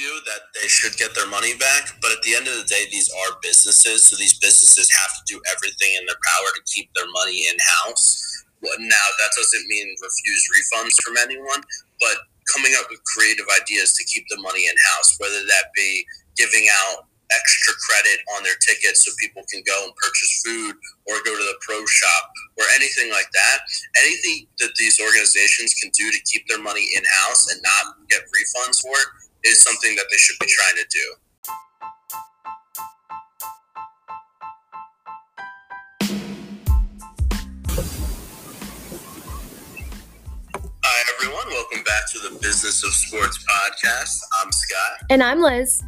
you that they should get their money back, but at the end of the day, these are businesses, so these businesses have to do everything in their power to keep their money in house. Now, that doesn't mean refuse refunds from anyone, but coming up with creative ideas to keep the money in house, whether that be giving out extra credit on their tickets so people can go and purchase food or go to the pro shop or anything like that. Anything that these organizations can do to keep their money in house and not get refunds for it is something that they should be trying to do. Hi, everyone. Welcome back to the Business of Sports podcast. I'm Scott. And I'm Liz.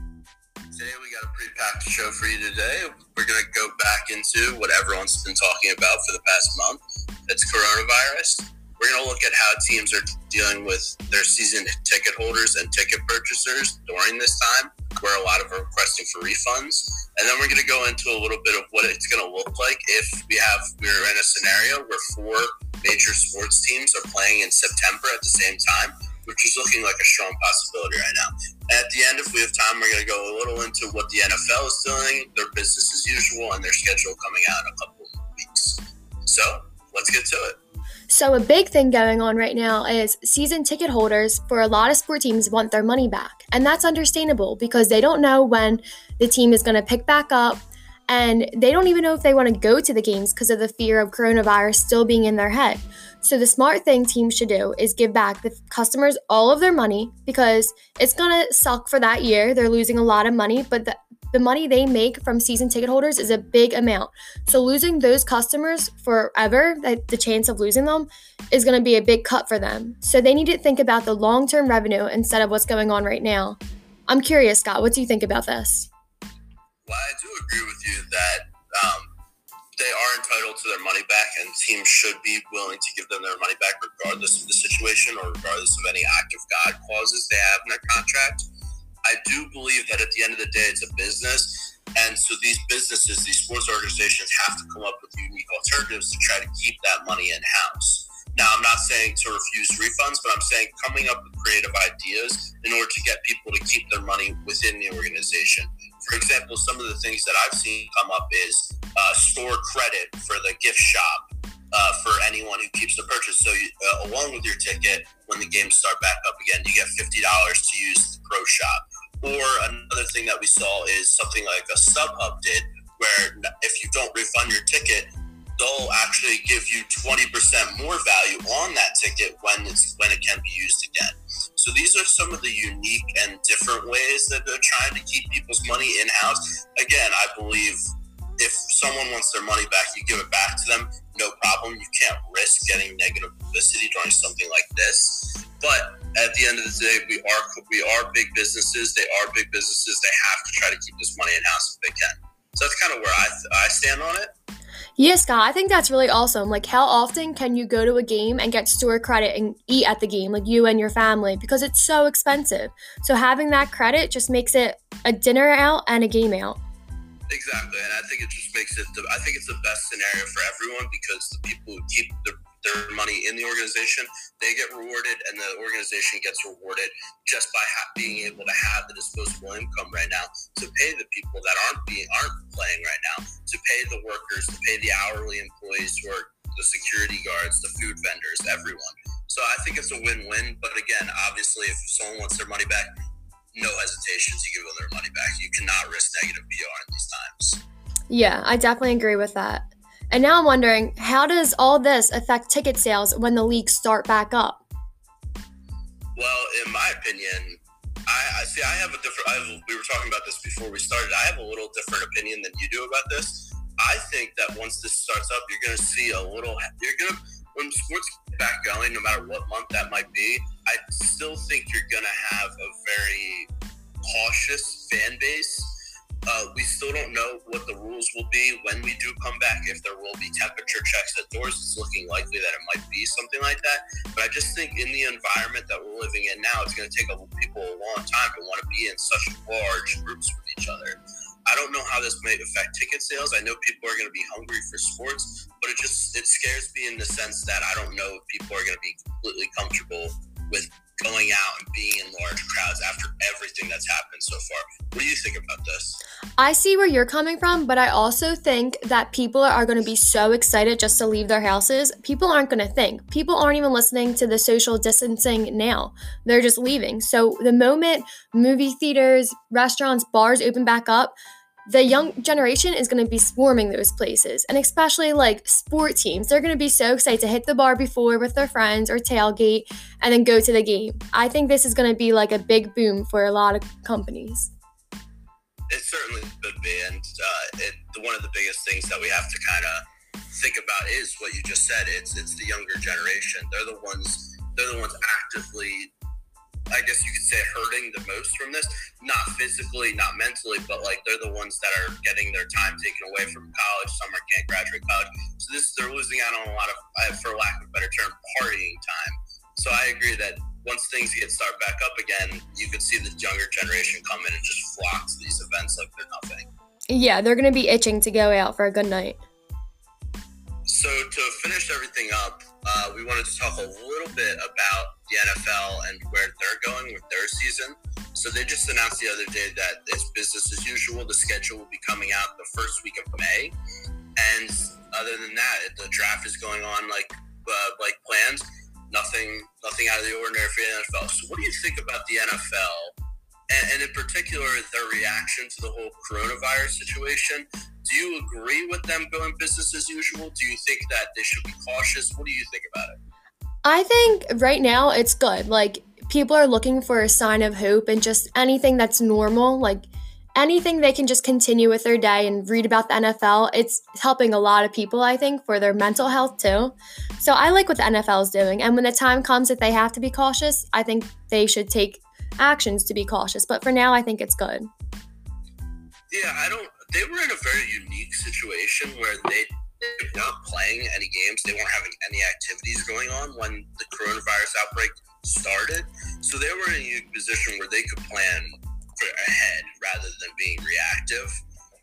Today we got a pretty packed show for you today. We're going to go back into what everyone's been talking about for the past month. That's coronavirus. We're going to look at how teams are dealing with their season ticket holders and ticket purchasers during this time, where a lot of are requesting for refunds. And then we're going to go into a little bit of what it's going to look like if we have we're in a scenario where four major sports teams are playing in September at the same time which is looking like a strong possibility right now. At the end, if we have time, we're going to go a little into what the NFL is doing, their business as usual, and their schedule coming out in a couple of weeks. So let's get to it. So, a big thing going on right now is season ticket holders for a lot of sport teams want their money back. And that's understandable because they don't know when the team is going to pick back up. And they don't even know if they want to go to the games because of the fear of coronavirus still being in their head. So, the smart thing teams should do is give back the customers all of their money because it's going to suck for that year. They're losing a lot of money, but the, the money they make from season ticket holders is a big amount. So, losing those customers forever, the chance of losing them, is going to be a big cut for them. So, they need to think about the long term revenue instead of what's going on right now. I'm curious, Scott, what do you think about this? Well, I do agree with you that um, they are entitled to their money back, and teams should be willing to give them their money back regardless of the situation or regardless of any act of God clauses they have in their contract. I do believe that at the end of the day, it's a business. And so these businesses, these sports organizations have to come up with unique alternatives to try to keep that money in house. Now, I'm not saying to refuse refunds, but I'm saying coming up with creative ideas in order to get people to keep their money within the organization. For example, some of the things that I've seen come up is uh, store credit for the gift shop uh, for anyone who keeps the purchase. So, you, uh, along with your ticket, when the games start back up again, you get fifty dollars to use the pro shop. Or another thing that we saw is something like a StubHub did, where if you don't refund your ticket, they'll actually give you 20% more value on that ticket when it's when it can be used again. So these are some of the unique and different ways that they're trying to keep people's money in house. Again, I believe if someone wants their money back, you give it back to them, no problem. You can't risk getting negative publicity during something like this. But at the end of the day, we are we are big businesses. They are big businesses. They have to try to keep this money in house if they can. So that's kind of where I I stand on it. Yes, Scott, I think that's really awesome. Like, how often can you go to a game and get store credit and eat at the game, like you and your family, because it's so expensive? So, having that credit just makes it a dinner out and a game out. Exactly, and I think it just makes it. The, I think it's the best scenario for everyone because the people who keep their, their money in the organization, they get rewarded, and the organization gets rewarded just by ha- being able to have the disposable income right now to pay the people that aren't being aren't playing right now, to pay the workers, to pay the hourly employees who are the security guards, the food vendors, everyone. So I think it's a win-win. But again, obviously, if someone wants their money back, no hesitations. You give them their money back. You cannot risk negative PR in these times. Yeah, I definitely agree with that. And now I'm wondering, how does all this affect ticket sales when the leagues start back up? Well, in my opinion, I, I see. I have a different. I have, we were talking about this before we started. I have a little different opinion than you do about this. I think that once this starts up, you're going to see a little. You're going to when sports get back going, no matter what month that might be, I still think you're going to have a very cautious fan base. Uh, we still don't know what the rules will be when we do come back. If there will be temperature checks at doors, it's looking likely that it might be something like that. But I just think in the environment that we're living in now, it's going to take a, people a long time to want to be in such large groups with each other. I don't know how this might affect ticket sales. I know people are going to be hungry for sports, but it just it scares me in the sense that I don't know if people are going to be completely comfortable with going out and being in large crowds after everything that's happened so far. What do you think about this? I see where you're coming from, but I also think that people are going to be so excited just to leave their houses. People aren't going to think. People aren't even listening to the social distancing now. They're just leaving. So the moment movie theaters, restaurants, bars open back up, the young generation is going to be swarming those places and especially like sport teams. They're going to be so excited to hit the bar before with their friends or tailgate and then go to the game. I think this is going to be like a big boom for a lot of companies. It certainly could be and uh, it, one of the biggest things that we have to kind of think about is what you just said. It's it's the younger generation. They're the ones they're the ones actively I guess you could say hurting the most from this. Not physically, not mentally, but like they're the ones that are getting their time taken away from college. Some are can't graduate college, so this they're losing out on a lot of, uh, for lack of a better term, partying time. So I agree that once things get start back up again, you could see the younger generation come in and just flock to these events like they're nothing. Yeah, they're going to be itching to go out for a good night. So to finish everything up, uh, we wanted to talk a little bit about the NFL and where they're going with their season. So they just announced the other day that it's business as usual. The schedule will be coming out the first week of May, and other than that, the draft is going on like uh, like planned. Nothing, nothing out of the ordinary for the NFL. So, what do you think about the NFL, and, and in particular their reaction to the whole coronavirus situation? Do you agree with them going business as usual? Do you think that they should be cautious? What do you think about it? I think right now it's good. Like people are looking for a sign of hope and just anything that's normal, like anything they can just continue with their day and read about the NFL. It's helping a lot of people, I think, for their mental health too. So I like what the NFL is doing. And when the time comes that they have to be cautious, I think they should take actions to be cautious. But for now, I think it's good. Yeah, I don't they were in a very unique situation where they weren't playing any games. They weren't having any activities going on when the coronavirus outbreak started. So they were in a position where they could plan for ahead rather than being reactive,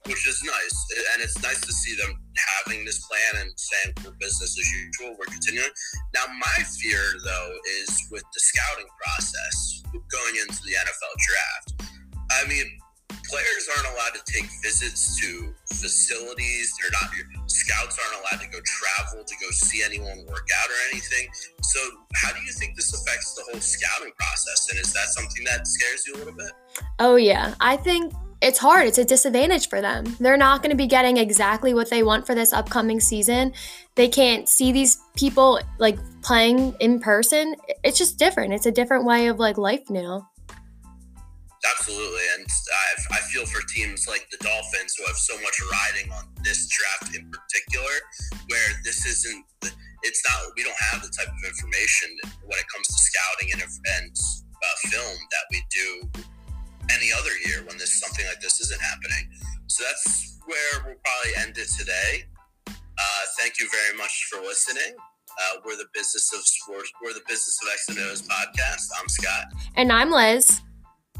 which is nice. And it's nice to see them having this plan and saying we're business as usual, we're continuing. Now, my fear, though, is with the scouting process going into the NFL draft. I mean, players aren't allowed to take visits to facilities. They're not scouts aren't allowed to go travel to go see anyone work out or anything. So, how do you think this affects the whole scouting process? And is that something that scares you a little bit? Oh yeah, I think it's hard. It's a disadvantage for them. They're not going to be getting exactly what they want for this upcoming season. They can't see these people like playing in person. It's just different. It's a different way of like life now. Absolutely, and I, I feel for teams like the Dolphins who have so much riding on this draft in particular, where this isn't. It's not. We don't have the type of information when it comes to scouting and and uh, film that we do any other year when this something like this isn't happening. So that's where we'll probably end it today. Uh, thank you very much for listening. Uh, we're the business of sports. We're the business of X and O's podcast. I'm Scott, and I'm Liz.